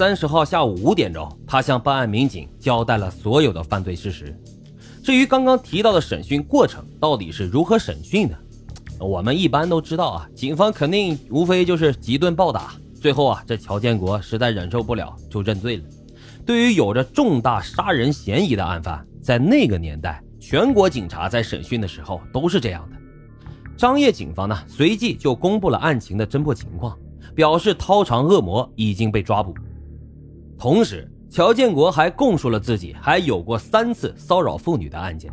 三十号下午五点钟，他向办案民警交代了所有的犯罪事实。至于刚刚提到的审讯过程到底是如何审讯的，我们一般都知道啊，警方肯定无非就是几顿暴打，最后啊，这乔建国实在忍受不了就认罪了。对于有着重大杀人嫌疑的案犯，在那个年代，全国警察在审讯的时候都是这样的。张掖警方呢，随即就公布了案情的侦破情况，表示掏肠恶魔已经被抓捕。同时，乔建国还供述了自己还有过三次骚扰妇女的案件。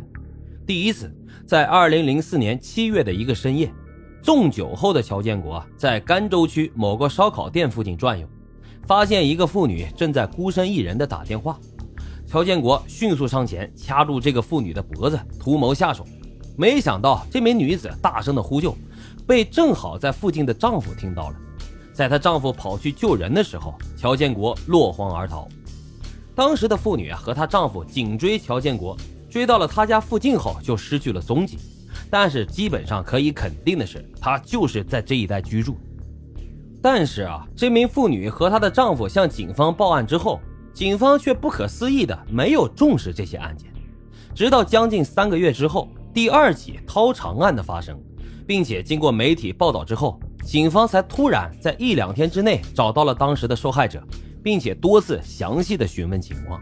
第一次，在二零零四年七月的一个深夜，纵酒后的乔建国在甘州区某个烧烤店附近转悠。发现一个妇女正在孤身一人的打电话，乔建国迅速上前掐住这个妇女的脖子，图谋下手。没想到这名女子大声的呼救，被正好在附近的丈夫听到了。在她丈夫跑去救人的时候，乔建国落荒而逃。当时的妇女和她丈夫紧追乔建国，追到了他家附近后就失去了踪迹。但是基本上可以肯定的是，他就是在这一带居住。但是啊，这名妇女和她的丈夫向警方报案之后，警方却不可思议的没有重视这些案件。直到将近三个月之后，第二起掏肠案的发生，并且经过媒体报道之后，警方才突然在一两天之内找到了当时的受害者，并且多次详细的询问情况。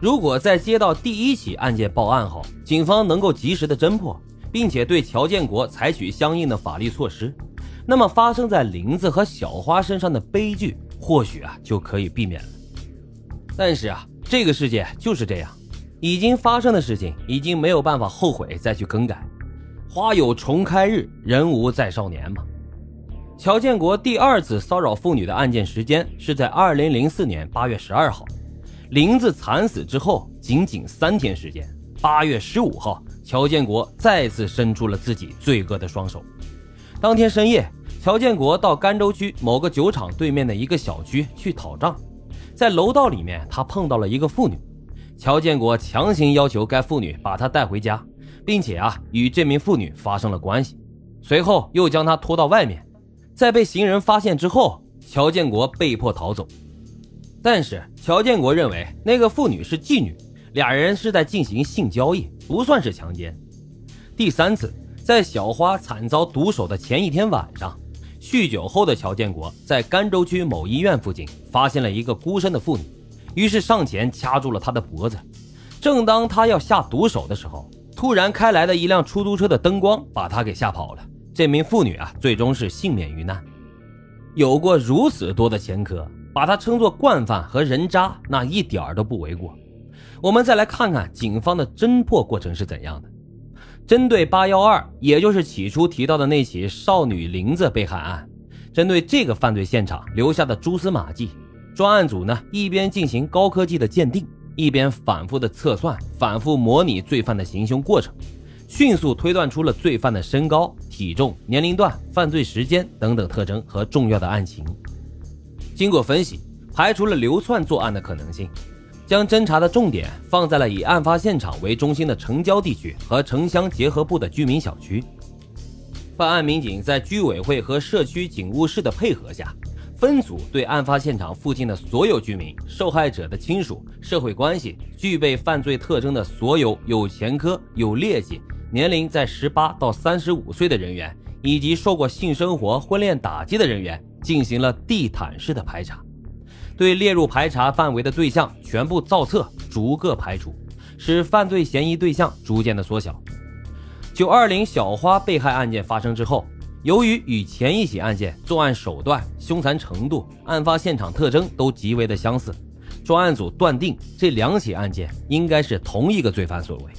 如果在接到第一起案件报案后，警方能够及时的侦破，并且对乔建国采取相应的法律措施。那么发生在林子和小花身上的悲剧，或许啊就可以避免了。但是啊，这个世界就是这样，已经发生的事情已经没有办法后悔再去更改。花有重开日，人无再少年嘛。乔建国第二次骚扰妇女的案件时间是在二零零四年八月十二号，林子惨死之后仅仅三天时间，八月十五号，乔建国再次伸出了自己罪恶的双手。当天深夜。乔建国到甘州区某个酒厂对面的一个小区去讨账，在楼道里面，他碰到了一个妇女。乔建国强行要求该妇女把他带回家，并且啊，与这名妇女发生了关系。随后又将她拖到外面，在被行人发现之后，乔建国被迫逃走。但是乔建国认为那个妇女是妓女，俩人是在进行性交易，不算是强奸。第三次，在小花惨遭毒手的前一天晚上。酗酒后的乔建国在甘州区某医院附近发现了一个孤身的妇女，于是上前掐住了她的脖子。正当他要下毒手的时候，突然开来的一辆出租车的灯光把他给吓跑了。这名妇女啊，最终是幸免于难。有过如此多的前科，把她称作惯犯和人渣，那一点儿都不为过。我们再来看看警方的侦破过程是怎样的。针对八幺二，也就是起初提到的那起少女林子被害案，针对这个犯罪现场留下的蛛丝马迹，专案组呢一边进行高科技的鉴定，一边反复的测算、反复模拟罪犯的行凶过程，迅速推断出了罪犯的身高、体重、年龄段、犯罪时间等等特征和重要的案情。经过分析，排除了流窜作案的可能性。将侦查的重点放在了以案发现场为中心的城郊地区和城乡结合部的居民小区。办案民警在居委会和社区警务室的配合下，分组对案发现场附近的所有居民、受害者的亲属、社会关系具备犯罪特征的所有有前科、有劣迹、年龄在十八到三十五岁的人员，以及受过性生活婚恋打击的人员，进行了地毯式的排查。对列入排查范围的对象全部造册，逐个排除，使犯罪嫌疑对象逐渐的缩小。九二零小花被害案件发生之后，由于与前一起案件作案手段、凶残程度、案发现场特征都极为的相似，专案组断定这两起案件应该是同一个罪犯所为，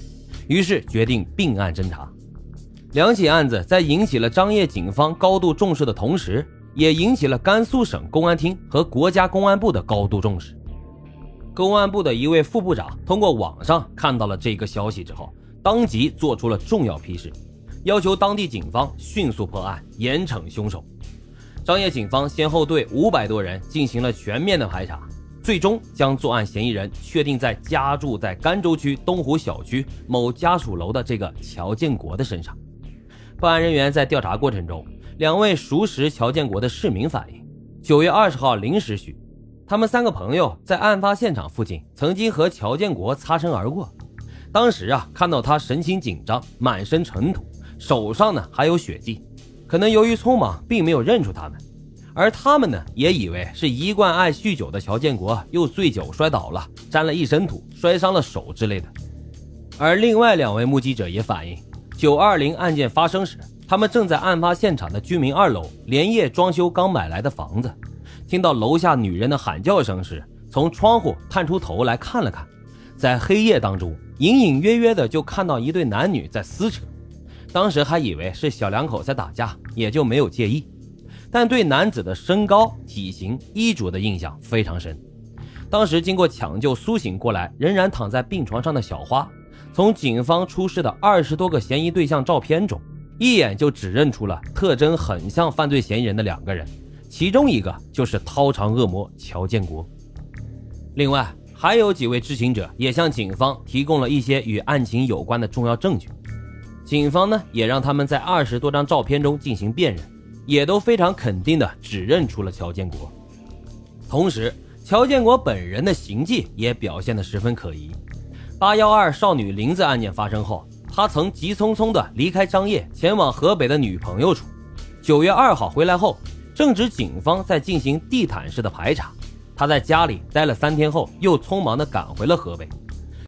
于是决定并案侦查。两起案子在引起了张掖警方高度重视的同时。也引起了甘肃省公安厅和国家公安部的高度重视。公安部的一位副部长通过网上看到了这个消息之后，当即做出了重要批示，要求当地警方迅速破案，严惩凶手。张掖警方先后对五百多人进行了全面的排查，最终将作案嫌疑人确定在家住在甘州区东湖小区某家属楼的这个乔建国的身上。办案人员在调查过程中。两位熟识乔建国的市民反映，九月二十号零时许，他们三个朋友在案发现场附近曾经和乔建国擦身而过。当时啊，看到他神情紧张，满身尘土，手上呢还有血迹，可能由于匆忙，并没有认出他们。而他们呢，也以为是一贯爱酗酒的乔建国又醉酒摔倒了，沾了一身土，摔伤了手之类的。而另外两位目击者也反映，九二零案件发生时，他们正在案发现场的居民二楼连夜装修刚买来的房子，听到楼下女人的喊叫声时，从窗户探出头来看了看，在黑夜当中，隐隐约约的就看到一对男女在撕扯，当时还以为是小两口在打架，也就没有介意。但对男子的身高、体型、衣着的印象非常深。当时经过抢救苏醒过来，仍然躺在病床上的小花，从警方出示的二十多个嫌疑对象照片中，一眼就指认出了特征很像犯罪嫌疑人的两个人，其中一个就是掏肠恶魔乔建国。另外，还有几位知情者也向警方提供了一些与案情有关的重要证据，警方呢也让他们在二十多张照片中进行辨认。也都非常肯定的指认出了乔建国，同时乔建国本人的行迹也表现得十分可疑。八幺二少女林子案件发生后，他曾急匆匆的离开张掖，前往河北的女朋友处。九月二号回来后，正值警方在进行地毯式的排查，他在家里待了三天后，又匆忙的赶回了河北。